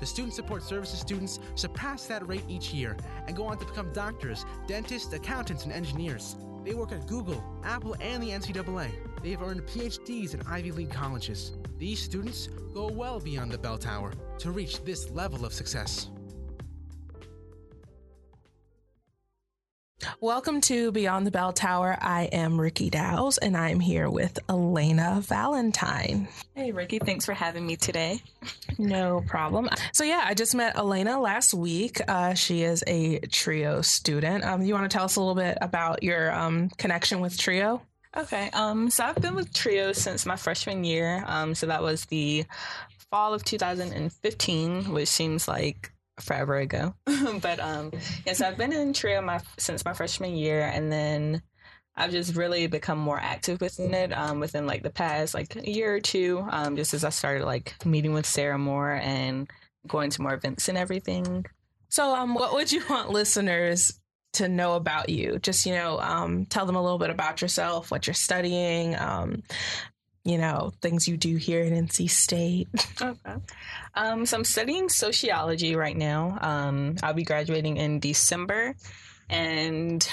The Student Support Services students surpass that rate each year and go on to become doctors, dentists, accountants, and engineers. They work at Google, Apple, and the NCAA. They have earned PhDs in Ivy League colleges. These students go well beyond the bell tower to reach this level of success. Welcome to Beyond the Bell Tower. I am Riki Dows and I'm here with Aalanah Valentine. Hey, Ricky, thanks for having me today. No problem. So, yeah, I just met Elena last week. Uh, she is a TRIO student. Um, you want to tell us a little bit about your um, connection with TRIO? Okay, um, so I've been with TRIO since my freshman year. Um, so that was the fall of 2015, which seems like forever ago. but um, yeah, so I've been in Trio my since my freshman year, and then I've just really become more active within it um, within like the past like a year or two. Um, just as I started like meeting with Sarah more and going to more events and everything. So, um, what would you want listeners to know about you? Just you know, um, tell them a little bit about yourself, what you're studying, um, you know, things you do here at NC State. Okay. Um, so I'm studying sociology right now. Um, I'll be graduating in December, and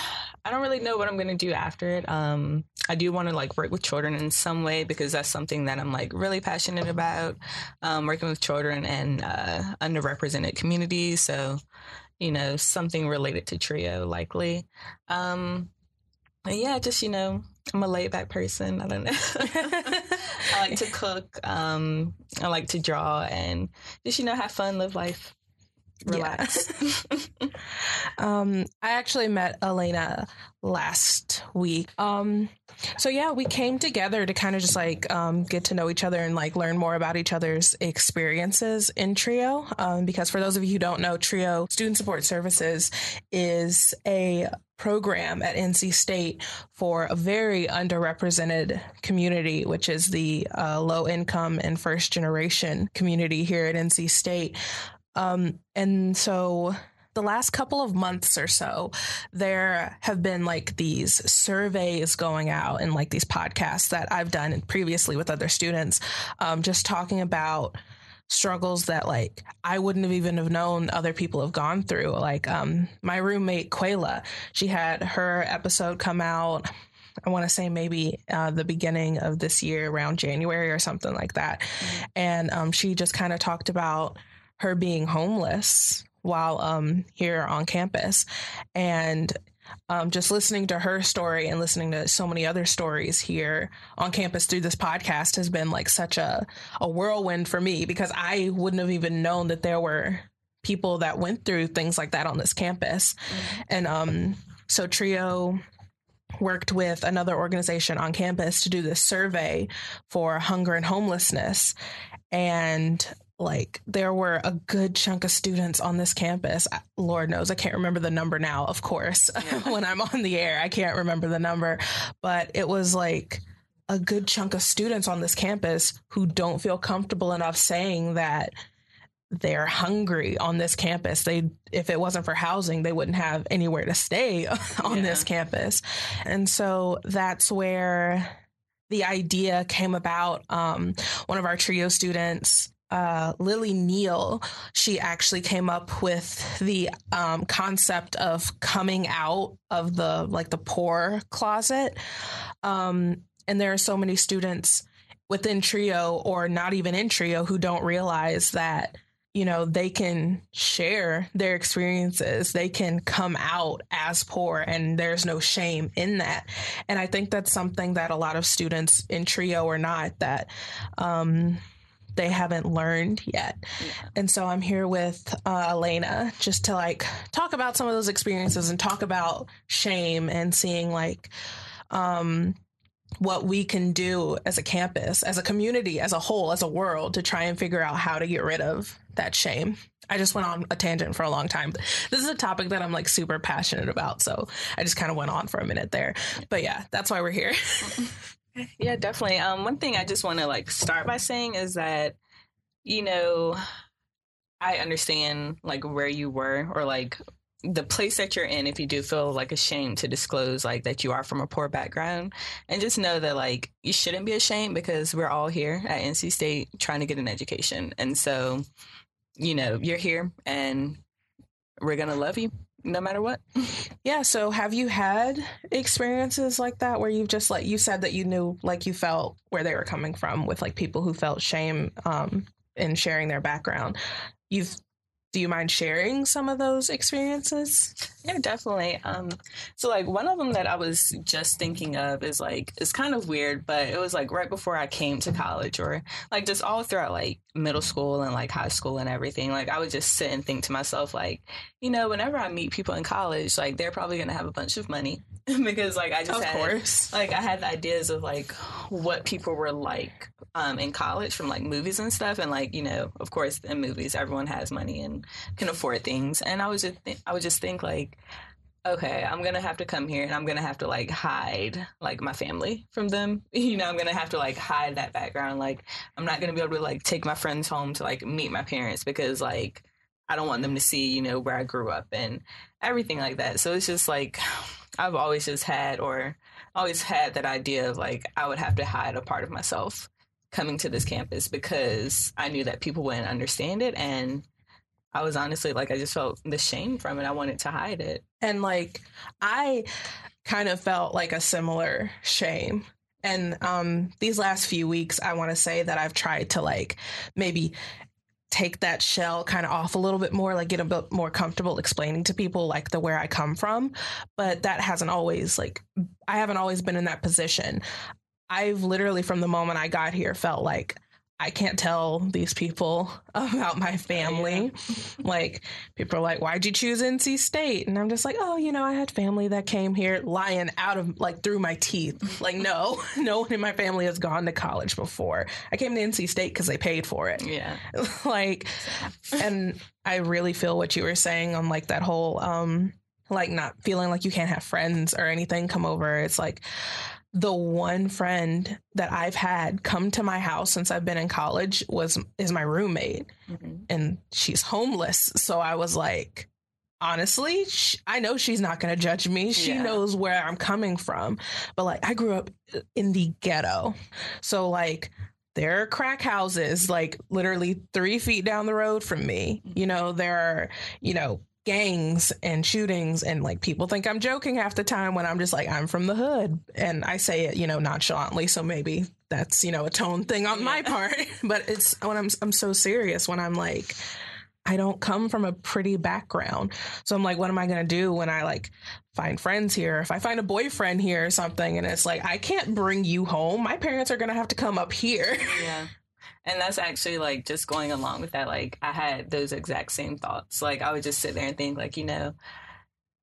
I don't really know what I'm going to do after it. Um, I do want to like work with children in some way because that's something that I'm like really passionate about. Um, working with children and uh, underrepresented communities. So, you know, something related to trio likely. Um, yeah, just you know, I'm a laid back person. I don't know. I like to cook. Um, I like to draw and just you know have fun, live life, relax. Yeah. um, I actually met Aalanah last week. Um, so yeah, we came together to kind of just like um, get to know each other and like learn more about each other's experiences in Trio. Um, because for those of you who don't know, Trio Student Support Services is a program at NC State for a very underrepresented community, which is the uh, low income and first generation community here at NC State. Um, and so the last couple of months or so, there have been like these surveys going out and like these podcasts that I've done previously with other students, um, just talking about struggles that like I wouldn't have even have known other people have gone through. Like um, my roommate Quayla, she had her episode come out. I want to say maybe uh, the beginning of this year, around January or something like that, mm-hmm. and um, she just kind of talked about her being homeless while um, here on campus. And um, just listening to her story and listening to so many other stories here on campus through this podcast has been like such a, a whirlwind for me because I wouldn't have even known that there were people that went through things like that on this campus. Mm-hmm. And um, so Trio worked with another organization on campus to do this survey for hunger and homelessness. And like there were a good chunk of students on this campus. Lord knows I can't remember the number now, of course. Yeah. when I'm on the air, I can't remember the number, but it was like a good chunk of students on this campus who don't feel comfortable enough saying that they're hungry on this campus. They if it wasn't for housing, they wouldn't have anywhere to stay on yeah. this campus. And so that's where the idea came about. Um, one of our trio students uh, Lily Neal, she actually came up with the um, concept of coming out of the like the poor closet. Um, and there are so many students within Trio or not even in Trio who don't realize that you know they can share their experiences they can come out as poor and there's no shame in that and i think that's something that a lot of students in trio or not that um, they haven't learned yet. Yeah. And so I'm here with uh, Aalanah just to like talk about some of those experiences and talk about shame and seeing like um, what we can do as a campus, as a community, as a whole, as a world to try and figure out how to get rid of that shame. I just went on a tangent for a long time. This is a topic that I'm like super passionate about, so I just kind of went on for a minute there. But yeah, that's why we're here. yeah, definitely. Um, one thing I just want to like start by saying is that, you know, I understand like where you were or like the place that you're in if you do feel like ashamed to disclose like that you are from a poor background. And just know that like you shouldn't be ashamed because we're all here at NC State trying to get an education. And so you know you're here and we're going to love you no matter what. Yeah. So have you had experiences like that where you've just like you said that you knew like you felt where they were coming from with like people who felt shame um in sharing their background. You've do you mind sharing some of those experiences? Yeah, definitely. Um, so like one of them that I was just thinking of is like it's kind of weird, but it was like right before I came to college, or like just all throughout like middle school and like high school and everything. Like I would just sit and think to myself, like, you know, whenever I meet people in college, like they're probably gonna have a bunch of money because like I just of had course. like I had the ideas of like what people were like um, in college from like movies and stuff, and like you know, of course, in movies, everyone has money and can afford things, and I was just th- I would just think like, okay, I'm gonna have to come here and I'm gonna have to like hide like my family from them. You know, I'm gonna have to like hide that background. Like, I'm not gonna be able to like take my friends home to like meet my parents because like I don't want them to see you know where I grew up and everything like that. So it's just like I've always just had or always had that idea of like I would have to hide a part of myself coming to this campus because I knew that people wouldn't understand it and I was honestly like I just felt the shame from it. I wanted to hide it. And like I kind of felt like a similar shame. And um these last few weeks I want to say that I've tried to like maybe take that shell kind of off a little bit more like get a bit more comfortable explaining to people like the where I come from but that hasn't always like I haven't always been in that position I've literally from the moment I got here felt like I can't tell these people about my family. Yeah. like people are like, "Why'd you choose NC State?" And I'm just like, "Oh, you know, I had family that came here lying out of like through my teeth. like, no, no one in my family has gone to college before. I came to NC State because they paid for it. Yeah, like, and I really feel what you were saying on like that whole um like not feeling like you can't have friends or anything come over. It's like the one friend that I've had come to my house since I've been in college was is my roommate, mm-hmm. and she's homeless. So I was like, honestly, she, I know she's not going to judge me. She yeah. knows where I'm coming from. But like, I grew up in the ghetto, so like. There are crack houses like literally three feet down the road from me. Mm-hmm. You know, there are, you know, gangs and shootings and like people think I'm joking half the time when I'm just like I'm from the hood. And I say it you know nonchalantly so maybe that's you know a tone thing on my part. But it's when I'm I'm so serious when I'm like I don't come from a pretty background. So I'm like what am I going to do when I like find friends here? If I find a boyfriend here or something and it's like I can't bring you home. My parents are going to have to come up here. Yeah and that's actually like just going along with that. Like I had those exact same thoughts. Like I would just sit there and think, like, you know,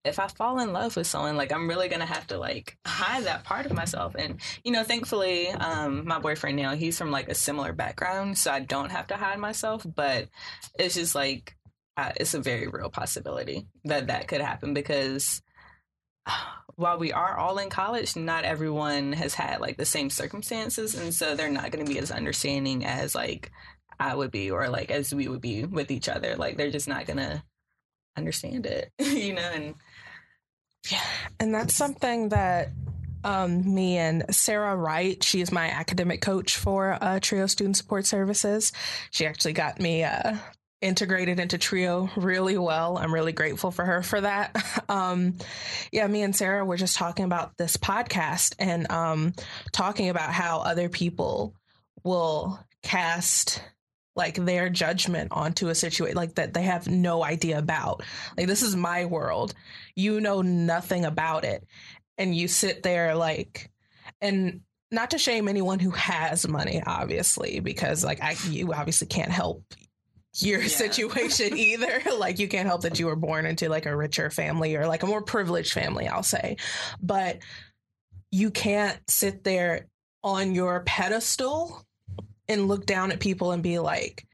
if I fall in love with someone, like I'm really gonna have to like hide that part of myself. And you know, thankfully, um, my boyfriend now he's from like a similar background, so I don't have to hide myself. But it's just like uh, it's a very real possibility that that could happen because while we are all in college, not everyone has had like the same circumstances, and so they're not going to be as understanding as like I would be, or like as we would be with each other. Like they're just not going to understand it, you know. And yeah, and that's something that um, me and Sarah Wright. She's my academic coach for uh, Trio Student Support Services. She actually got me uh, integrated into Trio really well. I'm really grateful for her for that. Um, yeah, me and Sarah were just talking about this podcast and um, talking about how other people will cast like their judgment onto a situation like that they have no idea about. Like this is my world. You know nothing about it. And you sit there like and not to shame anyone who has money obviously because like I you obviously can't help your yeah. situation either. like you can't help that you were born into like a richer family or like a more privileged family, I'll say. But you can't sit there on your pedestal and look down at people and be like,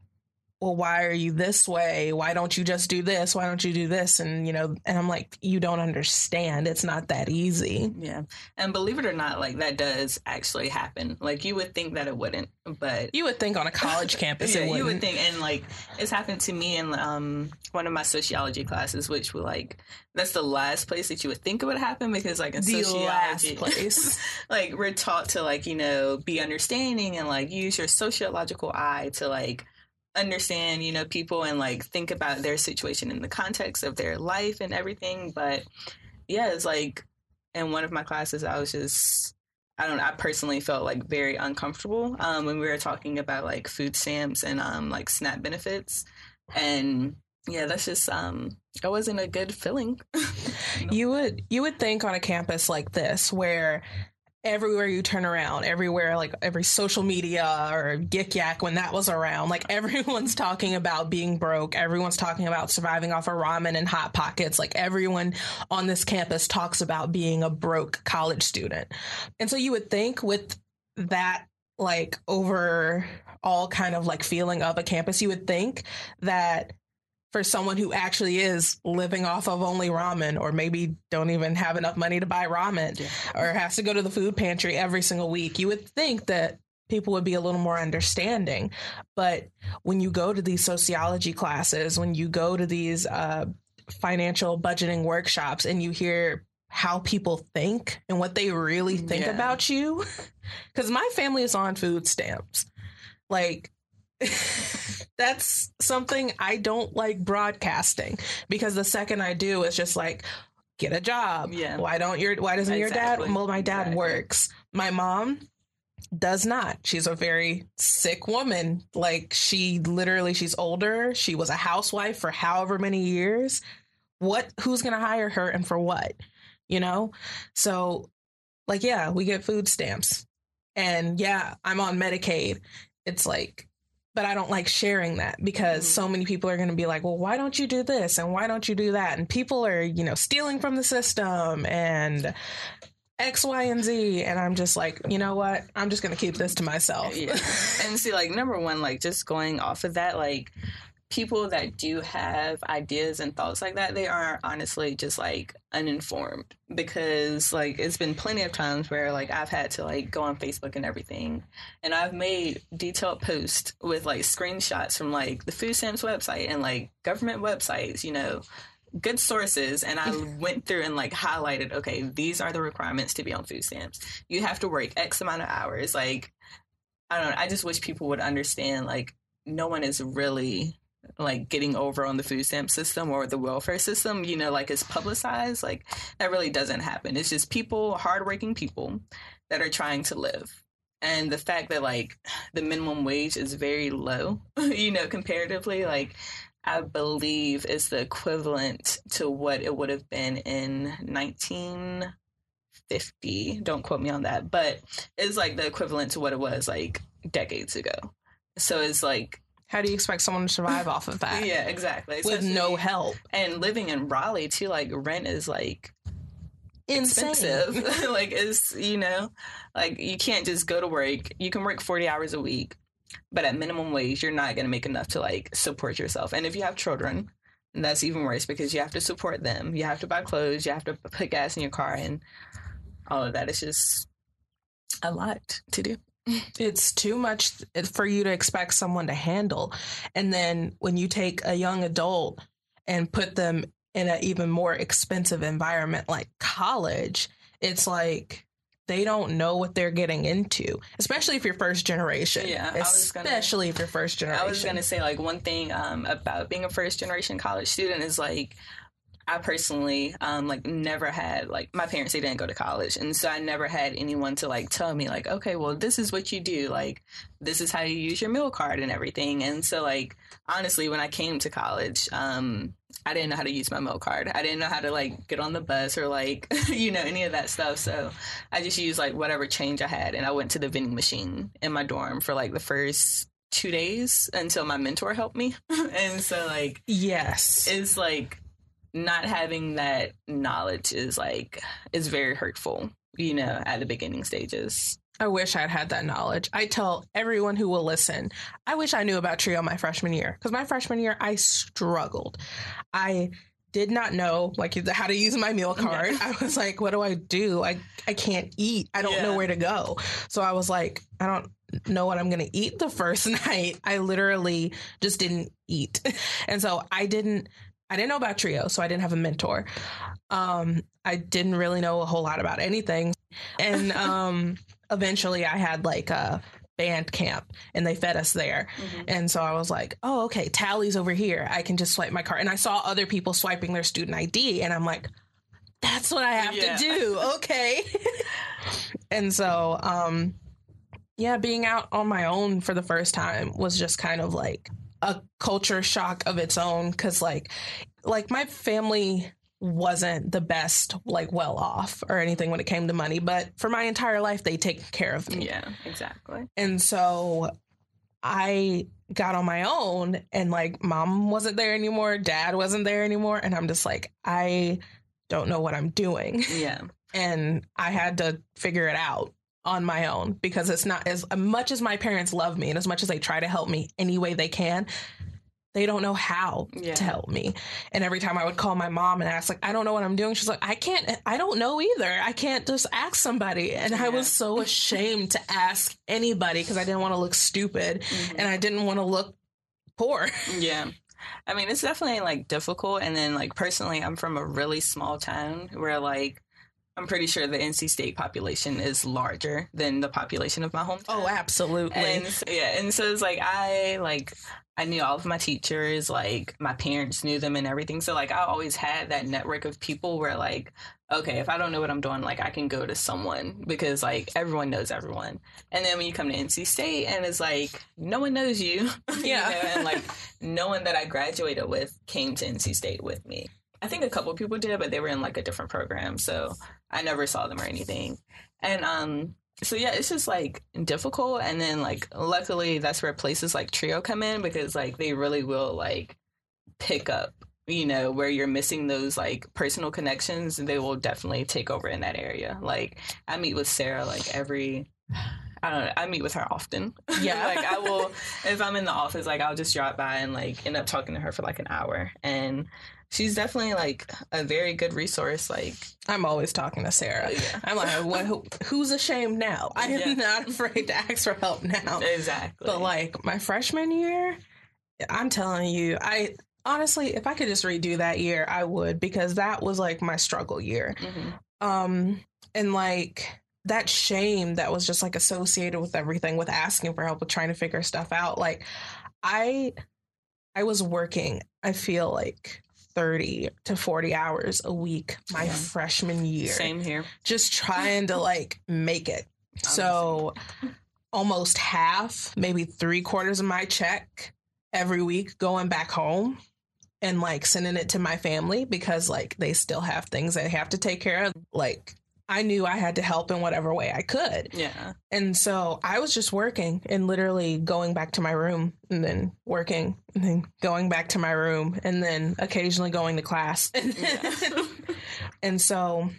well, why are you this way? Why don't you just do this? Why don't you do this? And, you know, and I'm like, you don't understand. It's not that easy. Yeah. And believe it or not, like that does actually happen. Like you would think that it wouldn't, but you would think on a college campus yeah, it wouldn't. you would think. And like it's happened to me in um, one of my sociology classes, which were like, that's the last place that you would think it would happen because like in the sociology, last place. like we're taught to like, you know, be understanding and like use your sociological eye to like, understand, you know, people and like think about their situation in the context of their life and everything. But yeah, it's like in one of my classes, I was just, I don't I personally felt like very uncomfortable um, when we were talking about like food stamps and um, like SNAP benefits. And yeah, that's just, um, it wasn't a good feeling. you would you would think on a campus like this where everywhere you turn around, everywhere, like every social media or Yik Yak when that was around, like everyone's talking about being broke. Everyone's talking about surviving off of ramen and hot pockets. Like everyone on this campus talks about being a broke college student. And so you would think with that like over all kind of like feeling of a campus, you would think that for someone who actually is living off of only ramen or maybe don't even have enough money to buy ramen yeah. or has to go to the food pantry every single week you would think that people would be a little more understanding but when you go to these sociology classes when you go to these uh, financial budgeting workshops and you hear how people think and what they really think yeah. about you because my family is on food stamps like that's something I don't like broadcasting because the second I do, it's just like, get a job. Yeah. Why don't your why doesn't exactly. your dad well my dad exactly. works. My mom does not. She's a very sick woman. Like she literally she's older. She was a housewife for however many years. What who's gonna hire her and for what? You know? So like yeah, we get food stamps. And yeah, I'm on Medicaid. It's like but I don't like sharing that because mm. so many people are going to be like, well, why don't you do this? And why don't you do that? And people are, you know, stealing from the system and X, Y, and Z. And I'm just like, you know what? I'm just going to keep this to myself. Yeah. and see, like, number one, like, just going off of that, like, people that do have ideas and thoughts like that, they are honestly just like uninformed because like it's been plenty of times where like I've had to like go on Facebook and everything and I've made detailed posts with like screenshots from like the food stamps website and like government websites, you know, good sources and I went through and like highlighted, okay, these are the requirements to be on food stamps. You have to work X amount of hours. Like I don't know, I just wish people would understand like no one is really like getting over on the food stamp system or the welfare system, you know, like it's publicized. Like that really doesn't happen. It's just people, hardworking people that are trying to live. And the fact that like the minimum wage is very low, you know, comparatively, like I believe is the equivalent to what it would have been in 1950. Don't quote me on that, but it's like the equivalent to what it was like decades ago. So it's like how do you expect someone to survive off of that? Yeah, exactly. With no help. And living in Raleigh too, like rent is like Insane. expensive. like it's you know, like you can't just go to work. You can work forty hours a week, but at minimum wage, you're not gonna make enough to like support yourself. And if you have children, that's even worse because you have to support them. You have to buy clothes. You have to put gas in your car, and all of that is just a lot to do it's too much for you to expect someone to handle. And then when you take a young adult and put them in an even more expensive environment like college, it's like they don't know what they're getting into, especially if you're first generation. Yeah, especially gonna, if you're first generation. I was gonna say like one thing um, about being a first generation college student is like I personally um, like never had like my parents they didn't go to college and so I never had anyone to like tell me like okay well this is what you do like this is how you use your meal card and everything. And so like honestly when I came to college um, I didn't know how to use my meal card. I didn't know how to like get on the bus or like you know any of that stuff so I just used like whatever change I had and I went to the vending machine in my dorm for like the first two days until my mentor helped me. And so like yes. it's like not having that knowledge is like is very hurtful you know at the beginning stages I wish I'd had that knowledge. I tell everyone who will listen, I wish I knew about Trio my freshman year because my freshman year I struggled. I did not know like how to use my meal card. I was like, what do I do? I I can't eat. I don't Yeah. know where to go. So I was like, I don't know what I'm going to eat the first night. I literally just didn't eat. And so I didn't I didn't know about Trio, so I didn't have a mentor. Um I didn't really know a whole lot about anything. And um eventually I had like a band camp and they fed us there. Mhm. And so I was like, oh, okay, Talley's over here. I can just swipe my card. And I saw other people swiping their student ID, and I'm like, that's what I have Yeah. to do. Okay. and so, um, yeah, being out on my own for the first time was just kind of like a culture shock of its own. Cause like, like my family wasn't the best, like well off or anything when it came to money, but for my entire life, they take care of me. Yeah, exactly. And so I got on my own and like mom wasn't there anymore, dad wasn't there anymore. And I'm just like, I don't know what I'm doing. Yeah. And I had to figure it out on my own because it's not as much as my parents love me and as much as they try to help me any way they can. They don't know how Yeah. to help me. And every time I would call my mom and ask, like, I don't know what I'm doing, she's like, I can't, I don't know either. I can't just ask somebody. And I was so ashamed to ask anybody because I didn't want to look stupid Mhm. and I didn't want to look poor. Yeah. I mean, it's definitely like difficult. And then, like, personally, I'm from a really small town where, like, I'm pretty sure the NC State population is larger than the population of my hometown. Oh, absolutely. And so, yeah, and so it's like I like I knew all of my teachers, like my parents knew them and everything. So like I always had that network of people where like, okay, if I don't know what I'm doing, like I can go to someone because like everyone knows everyone. And then when you come to NC State and it's like no one knows you, you Yeah. know, and like no one that I graduated with came to NC State with me. I think a couple people did, but they were in like a different program, so I never saw them or anything. And um, so yeah, it's just like difficult. And then like luckily that's where places like Trio come in because like they really will like pick up, you know, where you're missing those like personal connections. They will definitely take over in that area. Like I meet with Sarah like every. I don't know. I meet with her often. Yeah. like I will, if I'm in the office, like I'll just drop by and like end up talking to her for like an hour. And she's definitely like a very good resource. Like, I'm always talking to Sarah. yeah. I'm like, what, who, who's ashamed now? I am Yeah. not afraid to ask for help now. exactly. But like my freshman year, I'm telling you, I honestly, if I could just redo that year, I would because that was like my struggle year. Mhm. Um, and like that shame that was just like associated with everything, with asking for help, with trying to figure stuff out. Like I, I was working. I feel like. 30 to 40 hours a week my Yeah. freshman year Same here. just trying to like make it. So almost half, maybe three quarters of my check every week going back home and like sending it to my family because like they still have things they have to take care of. Like I knew I had to help in whatever way I could. Yeah. And so I was just working and literally going back to my room and then working and then going back to my room and then occasionally going to class. Yeah. and so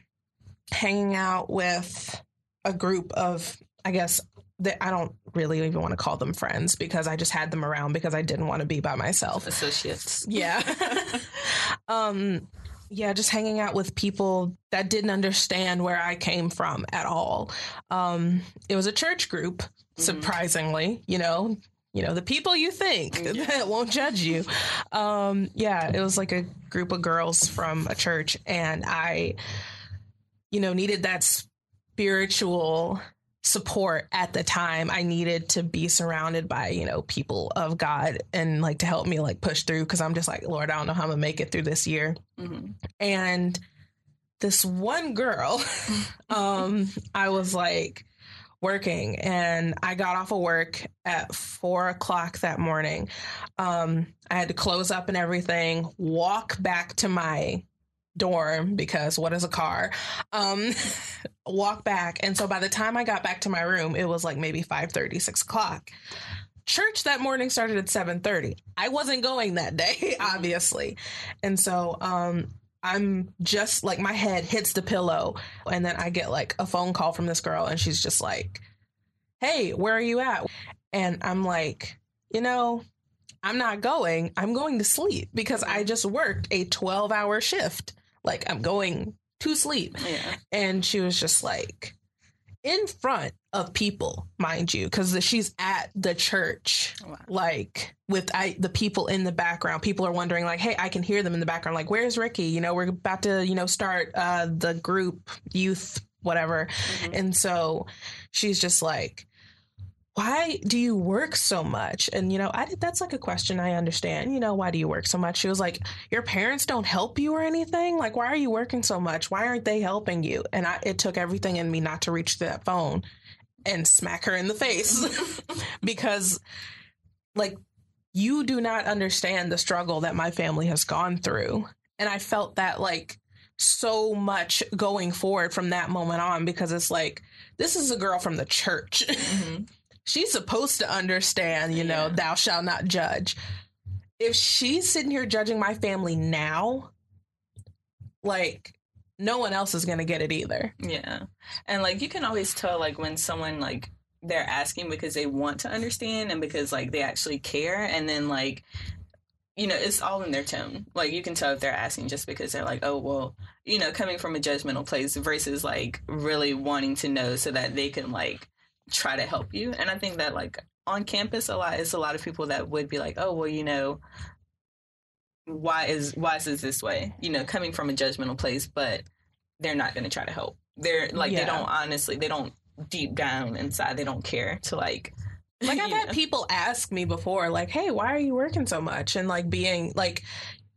hanging out with a group of, I guess, that I don't really even want to call them friends because I just had them around because I didn't want to be by myself. Associates. Yeah. um yeah, just hanging out with people that didn't understand where I came from at all. Um it was a church group, Mhm. surprisingly, you know, you know, the people you think Yeah. that won't judge you. Um yeah, it was like a group of girls from a church and I you know, needed that spiritual support at the time. I needed to be surrounded by you know people of god and like to help me like push through because i'm just like lord i don't know how i'm gonna make it through this year. Mhm. and this one girl um i was like working and i got off of work at four o'clock that morning. Um i had to close up and everything walk back to my dorm because what is a car um walk back and so by the time i got back to my room it was like maybe 5 6 o'clock church that morning started at 7.30 i wasn't going that day obviously and so um i'm just like my head hits the pillow and then i get like a phone call from this girl and she's just like hey, where are you at? And I'm like, you know, I'm not going. I'm going to sleep because I just worked a 12 hour shift. Like, I'm going to sleep. Yeah. And she was just like, in front of people, mind you, because she's at the church, Wow. like with I, the people in the background. People are wondering, like, hey, I can hear them in the background. Like, where's Riki? You know, we're about to, you know, start uh, the group, youth, whatever. Mhm. And so she's just like, why do you work so much? And, you know, I did, that's like a question I understand. You know, why do you work so much? She was like, your parents don't help you or anything? Like, why are you working so much? Why aren't they helping you? And I, it took everything in me not to reach that phone and smack her in the face because, like, you do not understand the struggle that my family has gone through. And I felt that, like, so much going forward from that moment on because it's like, this is a girl from the church. Mhm. she's supposed to understand, you know, Yeah. thou shalt not judge. If she's sitting here judging my family now, like no one else is going to get it either. Yeah. And like you can always tell like when someone like they're asking because they want to understand and because like they actually care and then like you know, it's all in their tone. Like you can tell if they're asking just because they're like, "Oh, well, you know, coming from a judgmental place versus like really wanting to know so that they can like try to help you." And I think that like on campus a lot is a lot of people that would be like, "Oh, well, you know, why is why is this this way?" You know, coming from a judgmental place, but they're not going to try to help. They're like they don't honestly, they don't deep down inside, they don't care to like. Like I've had know. people ask me before like, "Hey, why are you working so much?" and like being like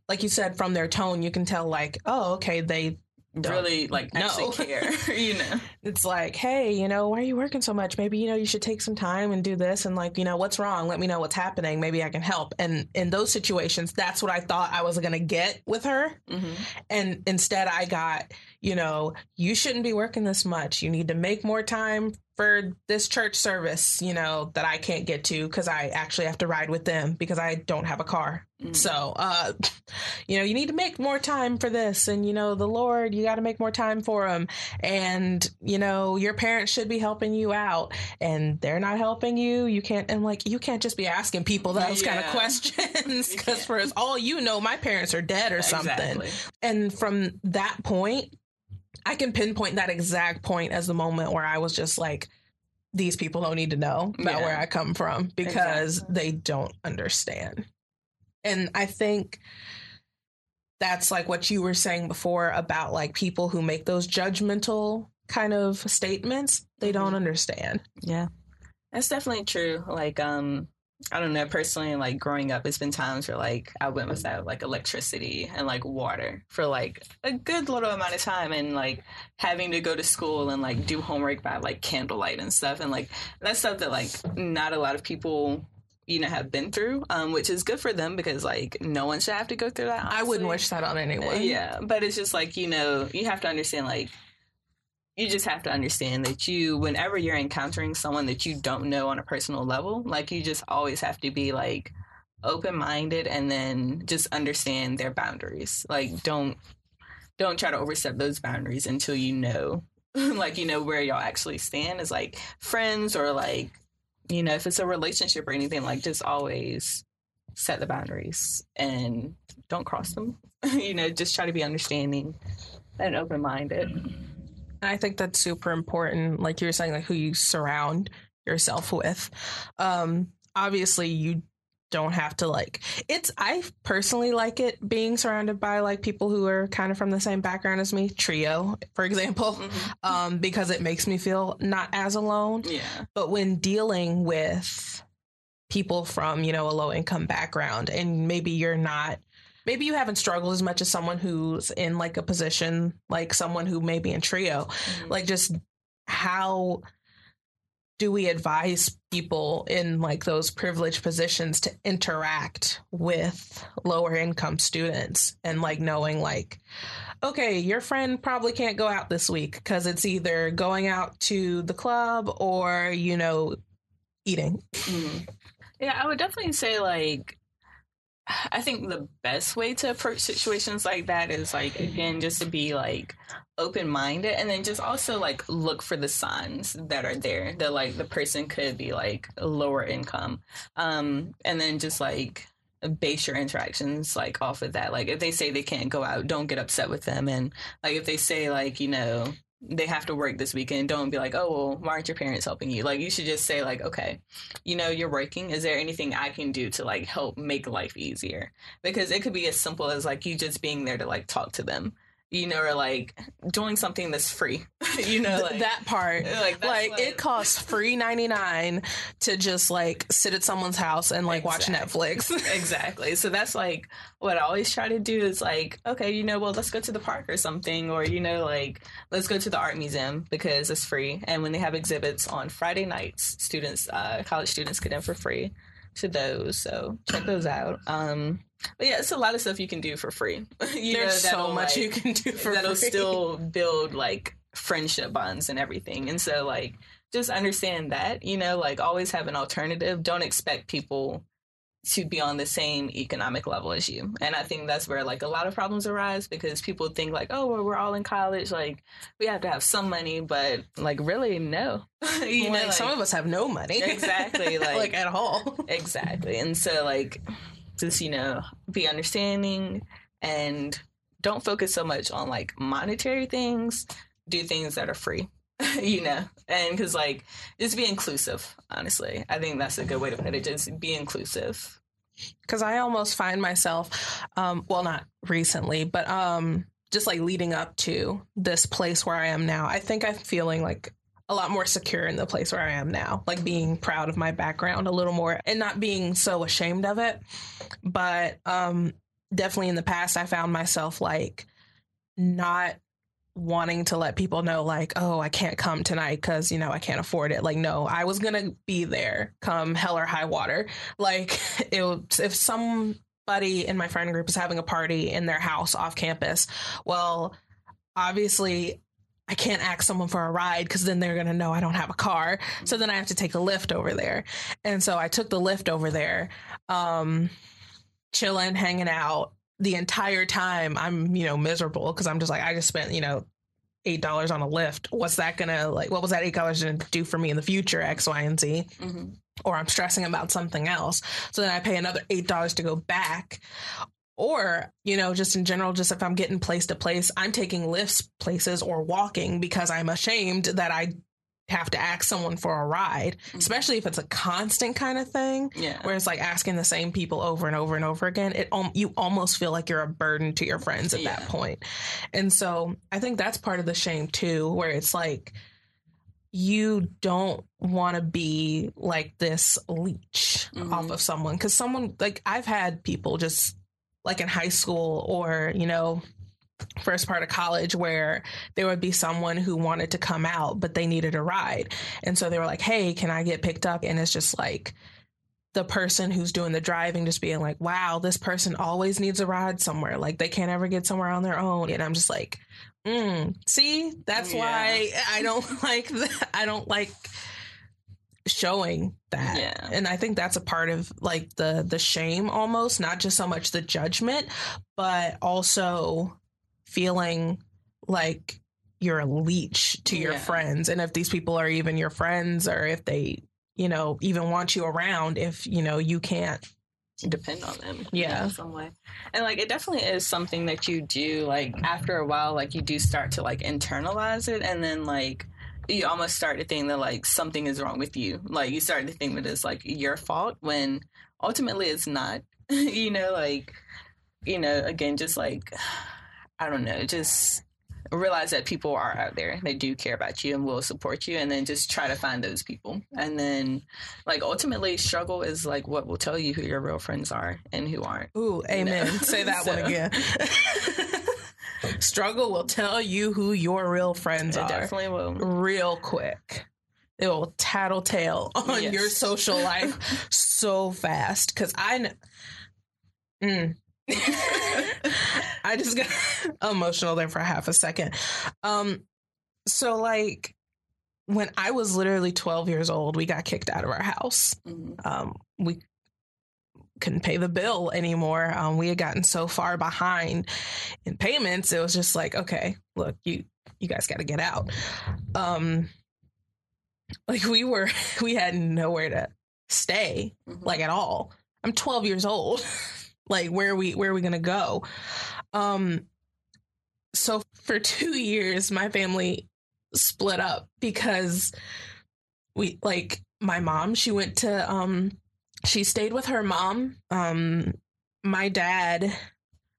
like you said from their tone you can tell like, "Oh, okay, they really like no. actually care, you know. it's like, hey, you know, why are you working so much? Maybe, you know, you should take some time and do this and like, you know, what's wrong? Let me know what's happening. Maybe I can help. And in those situations, that's what I thought I was going to get with her. hmm And instead I got, you know, you shouldn't be working this much. You need to make more time for this church service, you know, that I can't get to because I actually have to ride with them because I don't have a car. Mm-hmm. So, uh, you know, you need to make more time for this. And, you know, the Lord, you got to make more time for him. And, you know, your parents should be helping you out and they're not helping you. You can't, and like, you can't just be asking people those kind of questions because for all you know, my parents are dead or something. Exactly. And from that point, I can pinpoint that exact point as the moment where I was just like, these people don't need to know about Yeah. where I come from because Exactly. they don't understand. And I think that's like what you were saying before about like people who make those judgmental kind of statements, they don't Mhm. understand. Yeah. That's definitely true. Like, um, I don't know, personally, like growing up, it's been times where like I went without like electricity and like water for like a good little amount of time and like having to go to school and like do homework by like candlelight and stuff. And like that's stuff that like not a lot of people, you know, have been through, um, which is good for them because like no one should have to go through that. I wouldn't wish that on anyone. Yeah, but it's just like, you know, you have to understand, like, you just have to understand that you, whenever you're encountering someone that you don't know on a personal level, like, you just always have to be, like, open minded and then just understand their boundaries. Like, don't. Don't try to overstep those boundaries until you know, like, you know, where y'all actually stand as like friends or like, you know, if it's a relationship or anything, like, just always set the boundaries and don't cross them. you know, just try to be understanding and open minded. I think that's super important. Like you were saying, like who you surround yourself with. Um, obviously, you don't have to like it's. I personally like it being surrounded by like people who are kind of from the same background as me. Trio, for example, um, because it makes me feel not as alone. Yeah. But when dealing with people from you know a low income background, and maybe you're not maybe you haven't struggled as much as someone who's in like a position like someone who may be in trio. Like just how do we advise people in like those privileged positions to interact with lower income students and like knowing like okay your friend probably can't go out this week because it's either going out to the club or you know eating? Mhm. Yeah, I would definitely say like I think the best way to approach situations like that is like again just to be like open minded and then just also like look for the signs that are there that like the person could be like lower income. Um and then just like base your interactions like off of that. Like if they say they can't go out, don't get upset with them and like if they say like, you know, they have to work this weekend, don't be like, oh, well, why aren't your parents helping you? Like, you should just say, like, okay, you know, you're working. Is there anything I can do to like help make life easier? Because it could be as simple as like you just being there to like talk to them you know, or like doing something that's free, you know, like, that part. Like, like, like, it costs free 99 to just like sit at someone's house and like exactly. watch Netflix. exactly. So that's like what I always try to do is like, okay, you know, well, let's go to the park or something, or, you know, like, let's go to the art museum because it's free. And when they have exhibits on Friday nights, students, uh, college students get in for free to those. So check those out. Um, but yeah, it's a lot of stuff you can do for free. you There's know, so much like, you can do for that'll free. still build like friendship bonds and everything. And so like just understand that, you know, like always have an alternative. Don't expect people to be on the same economic level as you. And I think that's where like a lot of problems arise because people think like, oh, well, we're all in college, like we have to have some money, but like really no. you well, know, like, some of us have no money. Exactly. Like, like at all. exactly. And so like just, you know, be understanding and don't focus so much on like monetary things. Do things that are free. you know, and because like just be inclusive. Honestly, I think that's a good way to put it. Just be inclusive. Because I almost find myself, um, well, not recently, but um, just like leading up to this place where I am now. I think I'm feeling like a lot more secure in the place where I am now, like being proud of my background a little more and not being so ashamed of it. But um, definitely in the past, I found myself like not wanting to let people know like oh i can't come tonight because you know i can't afford it like no i was gonna be there come hell or high water like it, if somebody in my friend group is having a party in their house off campus well obviously I can't ask someone for a ride because then they're going to know I don't have a car. So then I have to take a Lyft over there. And so I took the Lyft over there, um, chilling, hanging out the entire time. I'm, you know, miserable because I'm just like, I just spent, you know, eight dollars on a Lyft. What's that gonna like? What was that eight dollars gonna do for me in the future? X, Y, and Z. Mm-hmm. Or I'm stressing about something else. So then I pay another eight dollars to go back. Or, you know, just in general, just if I'm getting place to place, I'm taking Lyfts places or walking because I'm ashamed that I have to ask someone for a ride, mm-hmm. especially if it's a constant kind of thing. Yeah. Where it's like asking the same people over and over and over again. It you almost feel like you're a burden to your friends at yeah. that point. And so I think that's part of the shame too, where it's like you don't want to be like this leech mm-hmm. off of someone because someone like I've had people just like in high school or you know first part of college where there would be someone who wanted to come out but they needed a ride. And so they were like hey can i get picked up? And it's just like the person who's doing the driving just being like wow this person always needs a ride somewhere. Like they can't ever get somewhere on their own. And i'm just like mm, see that's yeah. why i don't like that i don't like showing that. Yeah. and i think that's a part of like the the shame almost not just so much the judgment but also feeling like you're a leech to your yeah. friends. And if these people are even your friends or if they you know even want you around if you know you can't depend on them. Yeah in some way. And like it definitely is something that you do like after a while like you do start to like internalize it. And then like you almost start to think that like something is wrong with you. Like you start to think that it's like your fault when ultimately it's not. You know like you know again just like I don't know, just realize that people are out there. They do care about you and will support you. And then just try to find those people. And then, like, ultimately, struggle is like what will tell you who your real friends are and who aren't. Ooh, amen. Know? Say that so. one again. struggle will tell you who your real friends it are. Definitely will. Real quick. It will tattletale on yes. your social life so fast. Cause I know. Mm, I just got emotional there for half a second. Um, so like when I was literally 12 years old, we got kicked out of our house. Mm-hmm. Um, we couldn't pay the bill anymore. Um, we had gotten so far behind in payments. It was just like, okay, look, you you guys got to get out. Um, like we were, we had nowhere to stay, Mhm. like at all. I'm 12 years old. like where are we where are we gonna go? Um, so for two years, my family split up because we like my mom. She went to um, she stayed with her mom. Um, my dad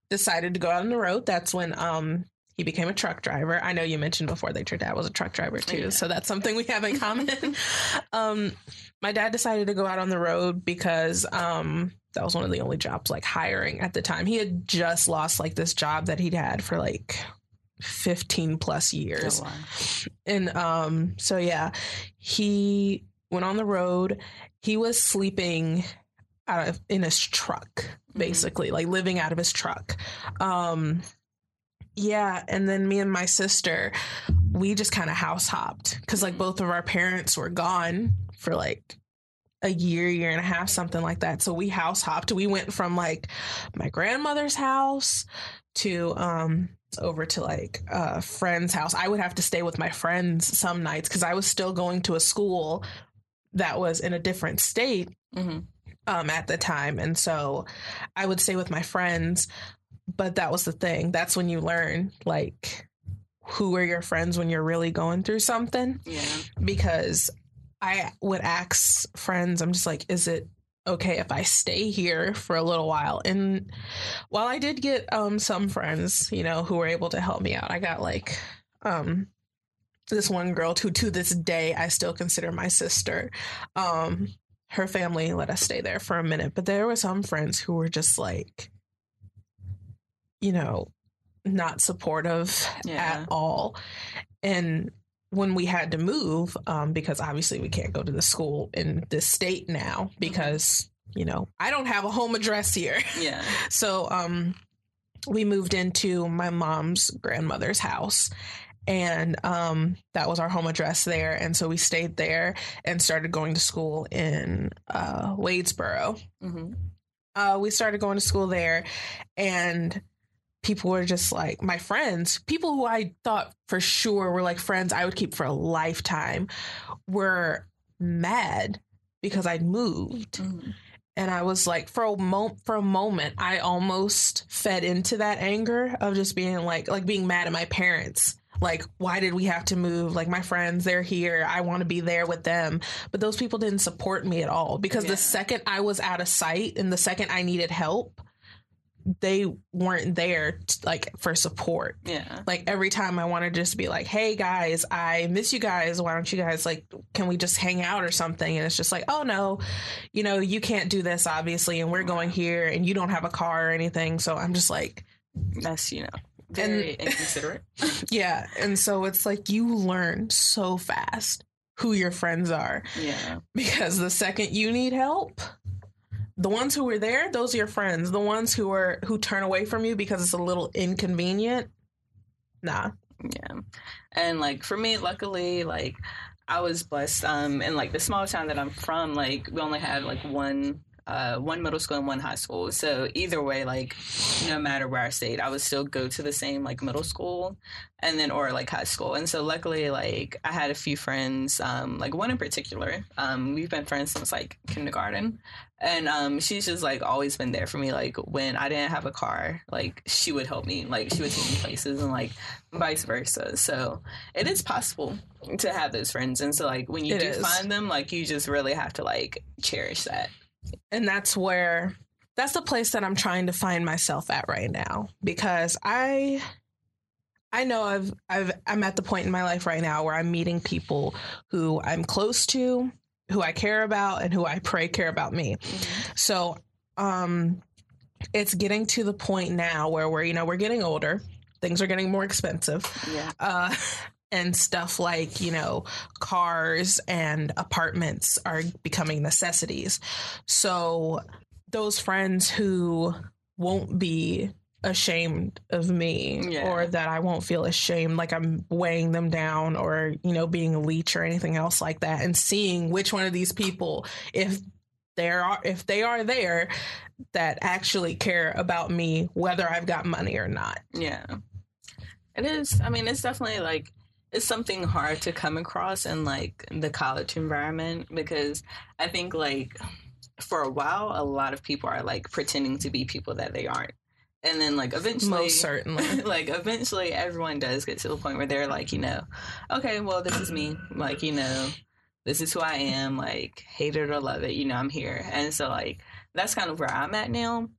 decided to go out on the road. That's when um he became a truck driver. I know you mentioned before that your dad was a truck driver too, Yeah. so that's something we have in common. um, my dad decided to go out on the road because um that was one of the only jobs like hiring at the time. He had just lost like this job that he'd had for like 15 plus years. Oh, wow. And um so yeah, he went on the road. He was sleeping out of in his truck basically, like living out of his truck. Um yeah, and then me and my sister we just kind of house hopped cuz like Mhm. both of our parents were gone for like a year, year and a half, something like that. So we house hopped. We went from like my grandmother's house to um over to like a friend's house. I would have to stay with my friends some nights because I was still going to a school that was in a different state Mhm. um at the time. And so I would stay with my friends. But that was the thing. That's when you learn like who are your friends when you're really going through something Yeah. because I would ask friends, I'm just like, is it okay if I stay here for a little while? And while I did get um some friends, you know, who were able to help me out, I got like um this one girl who to this day I still consider my sister. Um her family let us stay there for a minute, but there were some friends who were just like you know, not supportive Yeah. at all. And when we had to move, um, because obviously we can't go to the school in this state now because, you know, I don't have a home address here. Yeah. So um, we moved into my mom's grandmother's house. And um, that was our home address there. And so we stayed there and started going to school in uh, Wadesboro hmm uh, we started going to school there and people were just like my friends people who i thought for sure were like friends i would keep for a lifetime were mad because i'd moved. Hmm and i was like for a moment for a moment i almost fed into that anger of just being like like being mad at my parents. Like why did we have to move? Like my friends they're here. I want to be there with them. But those people didn't support me at all because Yeah. the second i was out of sight and the second i needed help they weren't there like for support. Yeah. like every time i wanted to just be like hey guys i miss you guys. Why don't you guys like can we just hang out or something? And it's just like oh no. You know you can't do this obviously and we're going here and you don't have a car or anything. So i'm just like That's, you know, very inconsiderate. yeah. And so it's like you learn so fast who your friends are. Yeah. because the second you need help the ones who were there those are your friends the ones who are who turn away from you because it's a little inconvenient nah Yeah. And like for me, luckily, like I was blessed. Um, in like the small town that I'm from, like we only had like one uh one middle school and one high school. So either way, like no matter where I stayed, I would still go to the same like middle school and then or like high school. And so luckily like I had a few friends, um, like one in particular. Um, we've been friends since like kindergarten. And um she's just like always been there for me. Like when I didn't have a car, like she would help me. Like she would take me places and like vice versa. So it is possible to have those friends. And so like when you It do is. find them, like you just really have to like cherish that. And that's where that's the place that I'm trying to find myself at right now because I I know I've I've I'm at the point in my life right now where I'm meeting people who I'm close to, who I care about and who I pray care about me. So, um it's getting to the point now where we're you know we're getting older, things are getting more expensive Yeah. uh, and stuff like you know cars and apartments are becoming necessities so those friends who won't be ashamed of me Yeah. or that I won't feel ashamed like I'm weighing them down or you know being a leech or anything else like that and seeing which one of these people if there are if they are there that actually care about me whether I've got money or not. Yeah. It is. I mean, it's definitely like it's something hard to come across in like the college environment because I think like for a while a lot of people are like pretending to be people that they aren't. And then like eventually Most certainly. like eventually everyone does get to the point where they're like, you know, okay, well this is me. Like, you know, this is who I am, like hate it or love it, you know, I'm here. And so like that's kind of where I'm at now.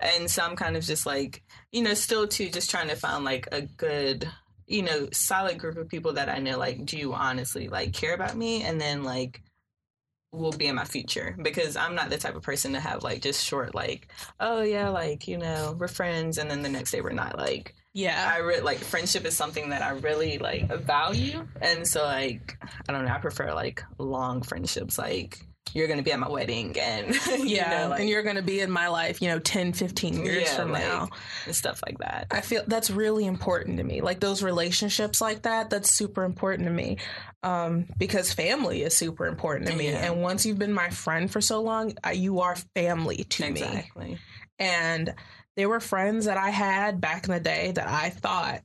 And so I'm kind of just like, you know, still too just trying to find like a good, you know, solid group of people that I know like do you honestly like care about me and then like will be in my future because I'm not the type of person to have like just short like, oh yeah, like, you know, we're friends and then the next day we're not like Yeah. I re- like friendship is something that I really like value, and so like I don't know, I prefer like long friendships. Like you're gonna be at my wedding, and you yeah. know, like, and you're going to be in my life, you know, 10, 15 years Yeah, from like- now. and stuff like that. I feel that's really important to me. Like those relationships like that, that's super important to me. Um, because family is super important to me. Yeah. And once you've been my friend for so long, I, you are family to me. Exactly. And there were friends that I had back in the day that I thought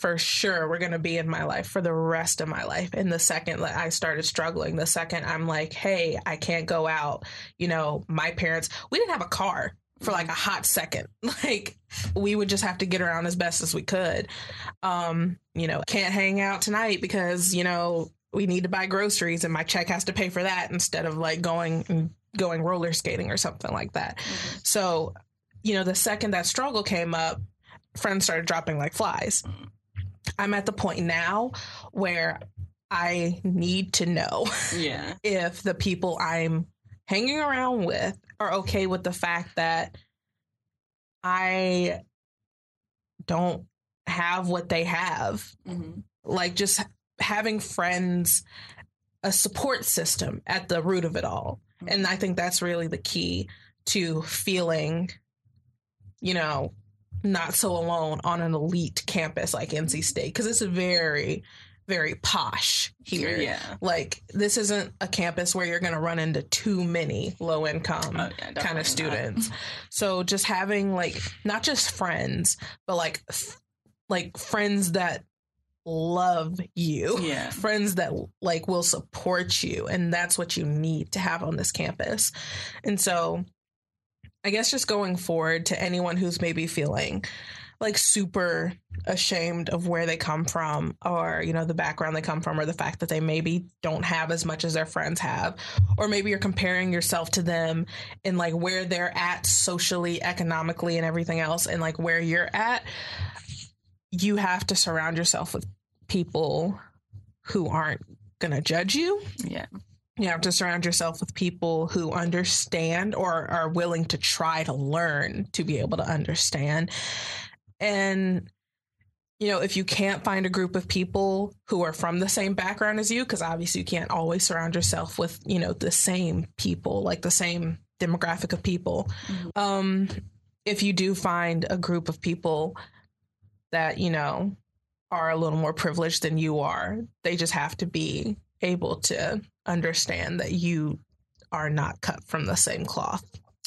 for sure were going to be in my life for the rest of my life. And the second that I started struggling, the second I'm like, hey, I can't go out, you know, my parents, we didn't have a car for like mm-hmm. a hot second. Like we would just have to get around as best as we could. Um, you know, can't hang out tonight because, you know, we need to buy groceries and my check has to pay for that instead of like going going roller skating or something like that. Mm-hmm. So, you know, the second that struggle came up, friends started dropping like flies. Mm-hmm. I'm at the point now where I need to know Yeah. if the people I'm hanging around with are okay with the fact that I don't have what they have. hmm Like just having friends, a support system at the root of it all. And I think that's really the key to feeling, you know, not so alone on an elite campus like NC mm-hmm. State because it's very, very posh here. Yeah. Like this isn't a campus where you're going to run into too many low income Oh, yeah, kind of not. students. So just having like not just friends, but like f- like friends that love you. Yeah. Friends that like will support you and that's what you need to have on this campus. And so I guess just going forward to anyone who's maybe feeling like super ashamed of where they come from or you know the background they come from or the fact that they maybe don't have as much as their friends have or maybe you're comparing yourself to them in like where they're at socially economically and everything else and like where you're at you have to surround yourself with people who aren't going to judge you Yeah. You have to surround yourself with people who understand or are willing to try to learn to be able to understand. And, you know, if you can't find a group of people who are from the same background as you, because obviously you can't always surround yourself with, you know, the same people, like the same demographic of people. Mhm. Um, if you do find a group of people that, you know, are a little more privileged than you are, they just have to be able to understand that you are not cut from the same cloth.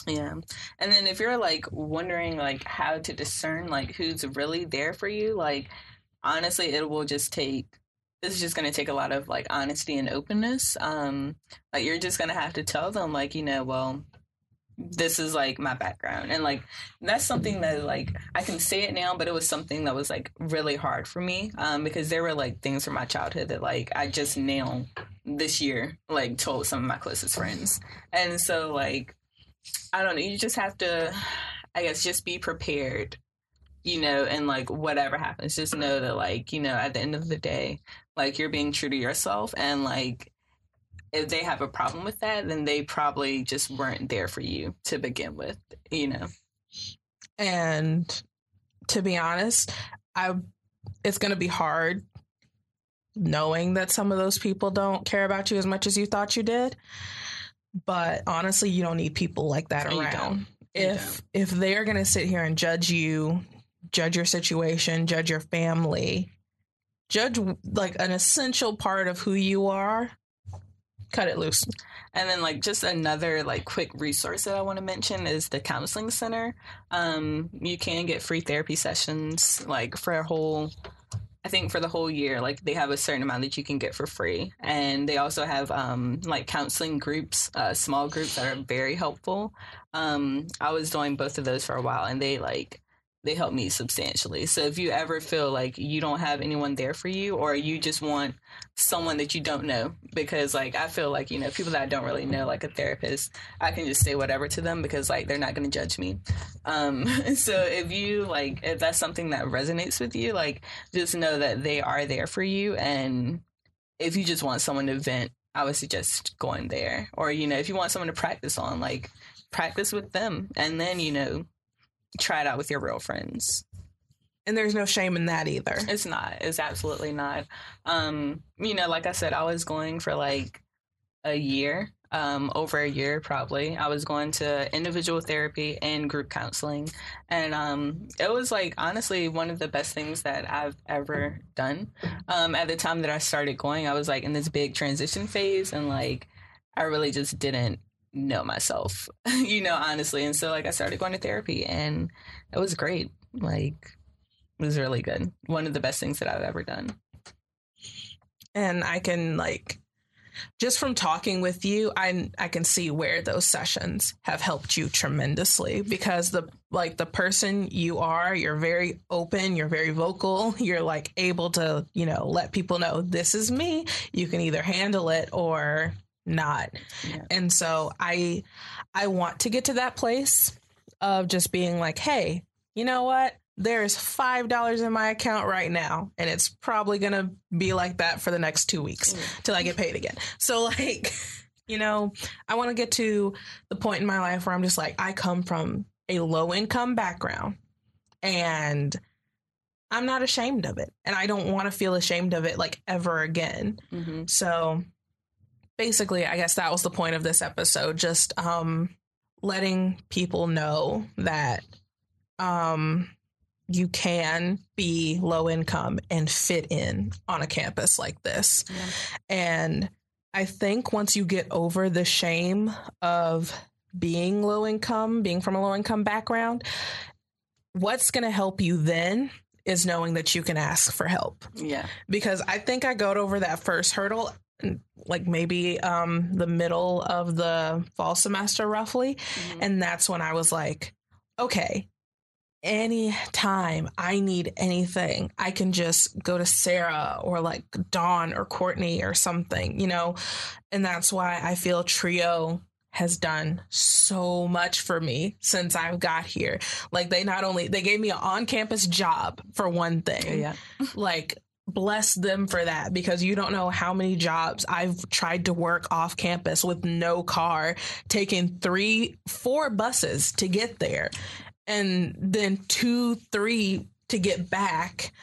Yeah. And then if you're like wondering like how to discern like who's really there for you, like honestly it will just take this is just going to take a lot of like honesty and openness. Um like you're just going to have to tell them like, you know, well this is like my background and like that's something that like I can say it now but it was something that was like really hard for me um because there were like things from my childhood that like I just now this year like told some of my closest friends. And so like I don't know. You just have to, I guess, just be prepared, you know, and like whatever happens, just know that, like, you know, at the end of the day, like you're being true to yourself. And like, if they have a problem with that, then they probably just weren't there for you to begin with, you know? And to be honest, I it's going to be hard knowing that some of those people don't care about you as much as you thought you did. But honestly, you don't need people like that You around. don't. If if they're going to sit here and judge you, judge your situation, judge your family, judge like an essential part of who you are, cut it loose. And then like just another like quick resource that I want to mention is the counseling center. Um, you can get free therapy sessions like for a whole I think for the whole year, like they have a certain amount that you can get for free, and they also have um, like counseling groups, uh, small groups that are very helpful. Um, I was doing both of those for a while, and they like they help me substantially. So if you ever feel like you don't have anyone there for you or you just want someone that you don't know because like I feel like, you know, people that I don't really know like a therapist, I can just say whatever to them because like they're not going to judge me. Um so if you like if that's something that resonates with you, like just know that they are there for you and if you just want someone to vent, I would suggest going there. Or you know, if you want someone to practice on, like practice with them and then, you know, try it out with your real friends. And there's no shame in that either. It's not. It's absolutely not. Um, you know, like I said, I was going for like a year, um, over a year probably. I was going to individual therapy and group counseling. And um, it was like honestly one of the best things that I've ever done. Um, at the time that I started going, I was like in this big transition phase and like I really just didn't know myself, you know, honestly. And so like I started going to therapy and it was great. Like it was really good. One of the best things that I've ever done. And I can like just from talking with you, I I can see where those sessions have helped you tremendously because the like the person you are, you're very open, you're very vocal, you're like able to, you know, let people know this is me. You can either handle it or not. Yeah. And so I I want to get to that place of just being like, "Hey, you know what? There's $5 in my account right now, and it's probably going to be like that for the next 2 weeks mm. till I get paid again." So like, you know, I want to get to the point in my life where I'm just like, I come from a low income background and I'm not ashamed of it. And I don't want to feel ashamed of it like ever again. Mm-hmm. So basically, I guess that was the point of this episode. Just um, letting people know that um, you can be low income and fit in on a campus like this. Yeah. And I think once you get over the shame of being low income, being from a low income background, what's going to help you then is knowing that you can ask for help. Yeah. Because I think I got over that first hurdle like maybe um the middle of the fall semester roughly mm-hmm. and that's when i was like okay anytime i need anything i can just go to sarah or like dawn or courtney or something you know and that's why i feel trio has done so much for me since I've got here. Like they not only they gave me an on-campus job for one thing. Yeah. like bless them for that because you don't know how many jobs I've tried to work off campus with no car, taking three, four buses to get there, and then two, three to get back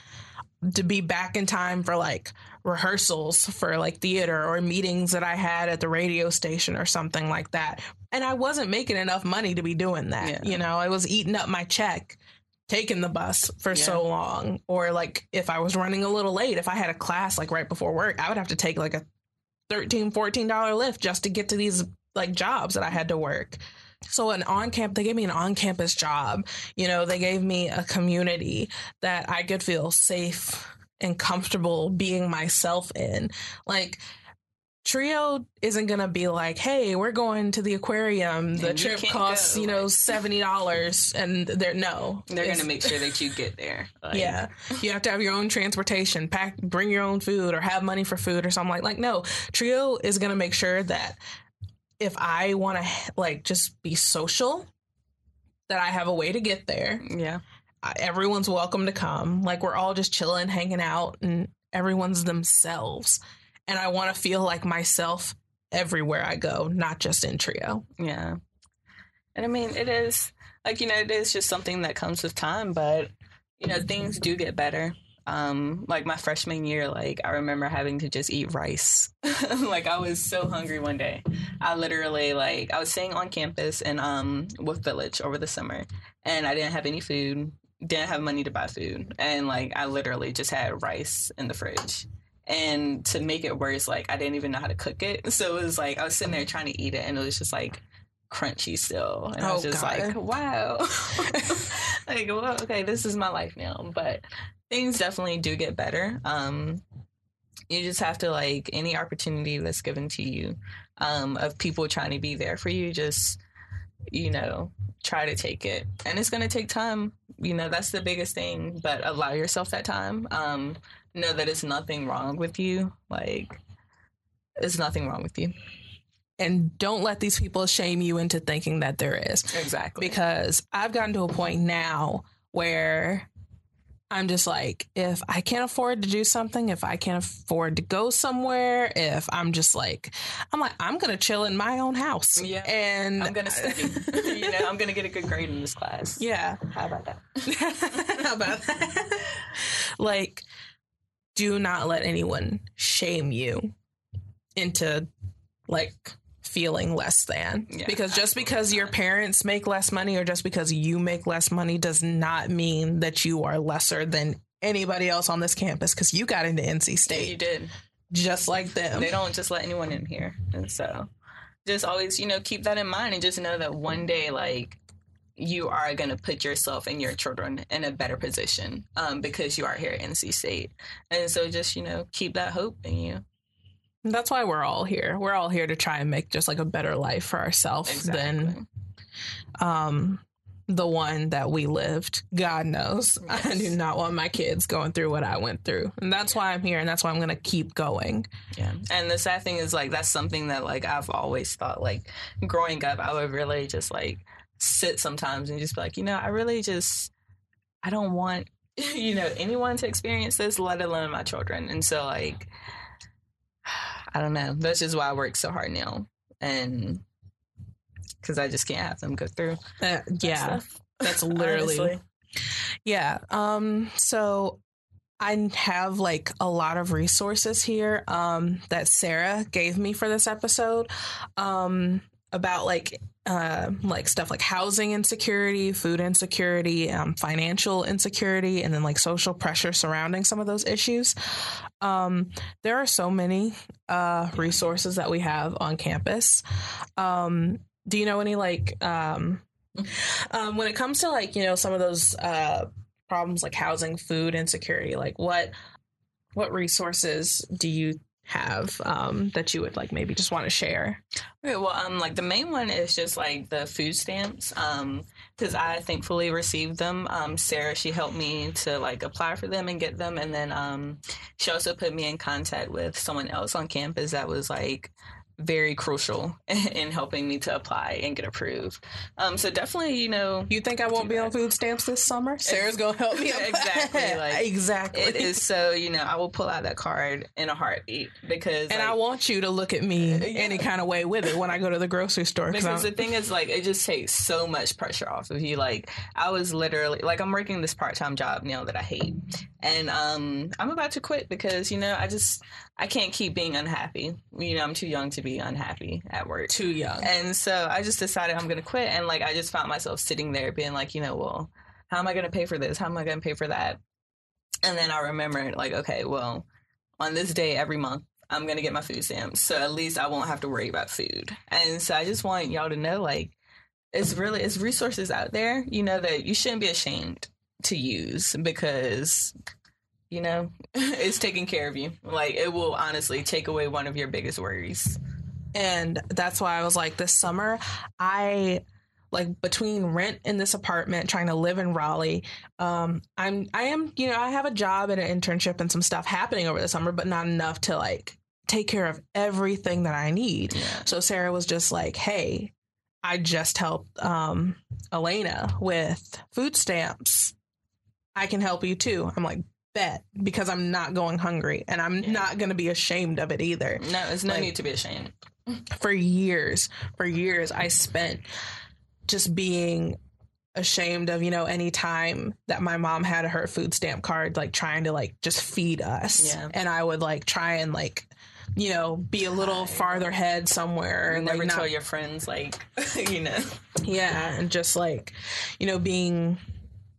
to be back in time for like rehearsals for like theater or meetings that I had at the radio station or something like that. And I wasn't making enough money to be doing that. Yeah. You know, I was eating up my check taken the bus for yeah. so long or like if i was running a little late if i had a class like right before work i would have to take like a 13 14 dollar Lyft just to get to these like jobs that i had to work. So an on camp they gave me an on campus job. You know they gave me a community that i could feel safe and comfortable being myself in. Like Trio isn't gonna be like, "Hey, we're going to the aquarium. The trip costs, go. you know, seventy dollars," and they're no. They're gonna make sure that you get there. Like. Yeah, you have to have your own transportation, pack, bring your own food, or have money for food or something like. Like, no, Trio is gonna make sure that if I want to like just be social, that I have a way to get there. Yeah, everyone's welcome to come. Like, we're all just chilling, hanging out, and everyone's themselves and I want to feel like myself everywhere I go, not just in trio. Yeah. And I mean, it is like, you know, it is just something that comes with time, but, you know, things do get better. Um, like my freshman year, like I remember having to just eat rice. like I was so hungry one day. I literally like I was staying on campus in um Wolf Village over the summer and I didn't have any food, didn't have money to buy food. And like I literally just had rice in the fridge And to make it worse, like I didn't even know how to cook it. So it was like I was sitting there trying to eat it and it was just like crunchy still. And I was Oh, just God. like, wow. like, well, okay, this is my life now. But things definitely do get better. Um you just have to like any opportunity that's given to you um of people trying to be there for you, just you know, try to take it. And it's gonna take time. You know, that's the biggest thing. But allow yourself that time. Um, know that it's nothing wrong with you. Like it's nothing wrong with you. And don't let these people shame you into thinking that there is. Exactly. because I've gotten to a point now where I'm just like, if I can't afford to do something, if I can't afford to go somewhere, if I'm just like, I'm like, I'm gonna chill in my own house. Yeah. and I'm gonna study. you know, I'm gonna get a good grade in this class. yeah. How about that? How about that? like, do not let anyone shame you into like feeling less than. Yeah, because just because your parents make less money or just because you make less money does not mean that you are lesser than anybody else on this campus because you got into NC State. You did. just like them. They don't just let anyone in here. And so just always, you know, keep that in mind and just know that one day, like, you are going to put yourself and your children in a better position um, because you are here at NC State. And so just, you know, keep that hope in you. That's why we're all here. We're all here to try and make just like a better life for ourselves than um the one that we lived god knows i do not want my kids going through what i went through and that's why i'm here and that's why i'm going to keep going Yeah. And the sad thing is like that's something that like I've always thought like growing up I would really just like sit sometimes and just be like, you know, I really just I don't want you know anyone to experience this, let alone my children. And so like I don't know. That's just why I work so hard now. And because I just can't have them go through. Uh, yeah stuff, that's literally honestly. yeah um so I have like a lot of resources here um, that Sarah gave me for this episode um, about like uh, like stuff like housing insecurity, food insecurity, um, financial insecurity, and then like social pressure surrounding some of those issues. Um, there are so many uh, resources that we have on campus. Um, do you know any like um, um, when it comes to like you know some of those uh, problems like housing, food insecurity, like what what resources do you have um, that you would like maybe just want to share? Okay, well, um, like the main one is just like the food stamps, um, because I thankfully received them. Um, Sarah, she helped me to like apply for them and get them, and then um, she also put me in contact with someone else on campus that was like very crucial in helping me to apply and get approved. Um, so definitely, you know, You think I won't be on food stamps this summer? Sarah's gonna help me. Exactly, like, exactly. it is so you know I will pull out that card in a heartbeat because and like, I want you to look at me Yeah. any kind of way with it when I go to the grocery store. Because I'm- the thing is, like, it just takes so much pressure off of you. Like, I was literally, like, I'm working this part time job now that I hate. And um, I'm about to quit because, you know, I just, I can't keep being unhappy. You know, I'm too young to be unhappy at work. too young. And so I just decided I'm going to quit. And, like, I just found myself sitting there being like, you know, well, how am I going to pay for this? How am I going to pay for that? And then I remembered, like, okay, well, on this day every month, I'm going to get my food stamps. So at least I won't have to worry about food. And so I just want y'all to know, like, it's really, it's resources out there, you know, that you shouldn't be ashamed to use because, you know, it's taking care of you. Like, it will honestly take away one of your biggest worries. and that's why I was like, this summer, I like between rent in this apartment, trying to live in Raleigh. Um, I'm, I am, you know, I have a job and an internship and some stuff happening over the summer, but not enough to like take care of everything that I need. Yeah. So Sarah was just like, hey, I just helped um, Aalanah with food stamps. I can help you too. I'm like, bet, because I'm not going hungry and I'm Yeah. not going to be ashamed of it either No, there's no Like- need to be ashamed. for years for years i spent just being ashamed of you know any time that my mom had her food stamp card like trying to like just feed us Yeah. and i would like try and like you know be a little farther ahead somewhere and Never like tell not, your friends, like, you know. yeah and just like you know being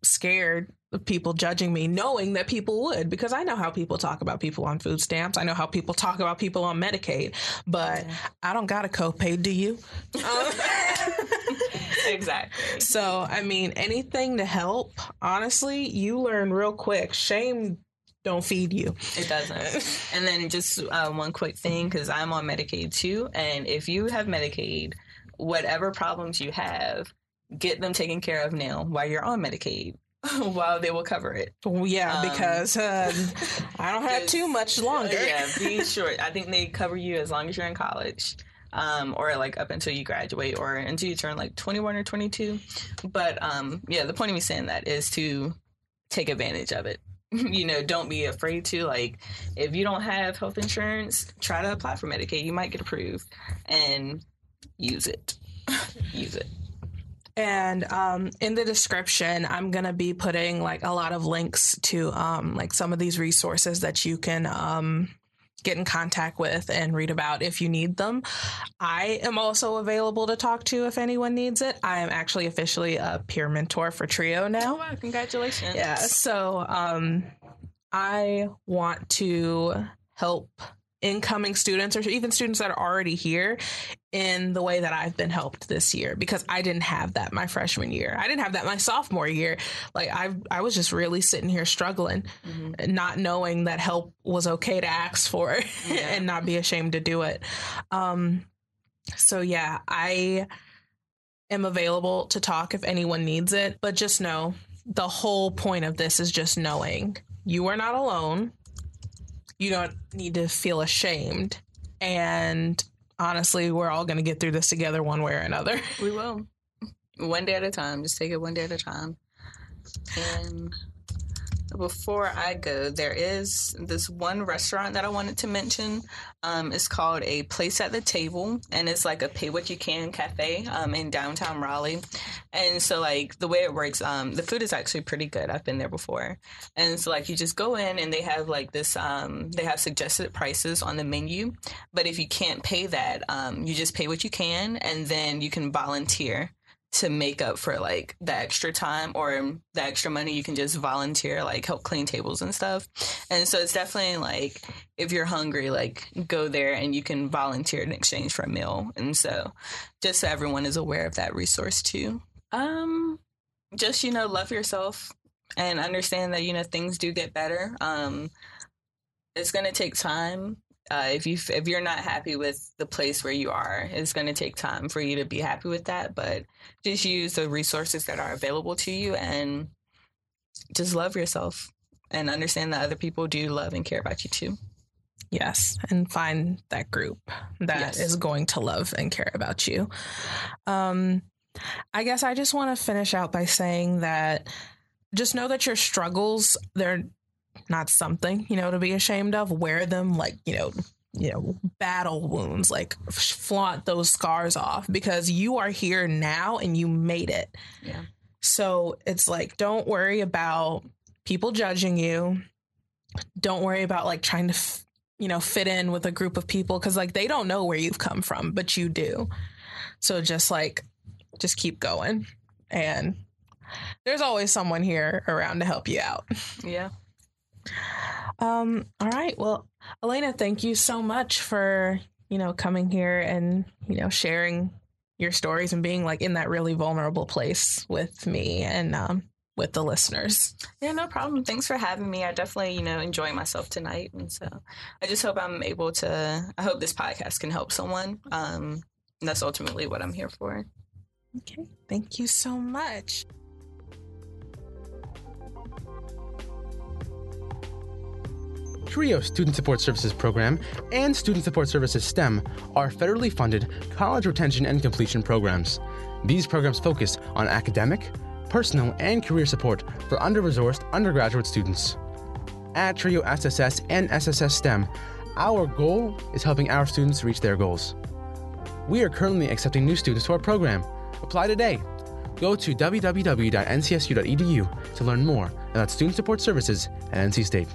scared people judging me, knowing that people would, because I know how people talk about people on food stamps. I know how people talk about people on Medicaid, but yeah. I don't got a copay, do you? exactly. So, I mean, anything to help, honestly, you learn real quick. Shame don't feed you. It doesn't. and then just uh, one quick thing because I'm on Medicaid too. And if you have Medicaid, whatever problems you have, get them taken care of now while you're on Medicaid. while they will cover it. Well, yeah, um, because uh, I don't have too much longer. Yeah, be sure. I think they cover you as long as you're in college. Um, or like up until you graduate or until you turn like 21 or 22. But um, yeah, the point of me saying that is to take advantage of it. you know, don't be afraid to. Like, if you don't have health insurance, try to apply for Medicaid. You might get approved and use it. use it. And um, in the description, I'm going to be putting like a lot of links to um, like some of these resources that you can um, get in contact with and read about if you need them. I am also available to talk to if anyone needs it. I am actually officially a peer mentor for Trio now. Oh, wow, congratulations. Yeah. So um, I want to help incoming students or even students that are already here in the way that I've been helped this year because I didn't have that my freshman year. I didn't have that my sophomore year. Like I I was just really sitting here struggling mm-hmm. not knowing that help was okay to ask for yeah. and not be ashamed to do it. Um so yeah, I am available to talk if anyone needs it, but just know the whole point of this is just knowing you are not alone you don't need to feel ashamed. And honestly, we're all going to get through this together one way or another. We will. One day at a time. Just take it one day at a time. And before I go, there is this one restaurant that I wanted to mention. Um, it's called A Place at the Table, and it's like a pay what you can cafe um, in downtown Raleigh. And so, like, the way it works, um, the food is actually pretty good. I've been there before. And so, like, you just go in and they have like this, um, they have suggested prices on the menu. But if you can't pay that, um, you just pay what you can, and then you can volunteer to make up for like the extra time or the extra money you can just volunteer like help clean tables and stuff. And so it's definitely like if you're hungry like go there and you can volunteer in exchange for a meal. And so just so everyone is aware of that resource too. Um just you know love yourself and understand that you know things do get better. Um it's going to take time uh, if you if you're not happy with the place where you are, it's going to take time for you to be happy with that. But just use the resources that are available to you and just love yourself and understand that other people do love and care about you too. Yes, and find that group that yes. is going to love and care about you. Um, I guess I just want to finish out by saying that just know that your struggles they're not something, you know, to be ashamed of. Wear them like, you know, you know, battle wounds, like flaunt those scars off because you are here now and you made it. Yeah. So it's like, don't worry about people judging you. Don't worry about like trying to, f- you know, fit in with a group of people because like they don't know where you've come from, but you do. So just like, just keep going. And there's always someone here around to help you out. Yeah. Um, all right. Well, Aalanah, thank you so much for, you know, coming here and, you know, sharing your stories and being like in that really vulnerable place with me and um, with the listeners. Yeah, no problem. Thanks for having me. I definitely, you know, enjoy myself tonight. And so I just hope I'm able to, I hope this podcast can help someone. Um, that's ultimately what I'm here for. Okay. Thank you so much. TRIO Student Support Services Program and Student Support Services STEM are federally funded college retention and completion programs. These programs focus on academic, personal, and career support for under resourced undergraduate students. At TRIO SSS and SSS STEM, our goal is helping our students reach their goals. We are currently accepting new students to our program. Apply today. Go to www.ncsu.edu to learn more about student support services at NC State.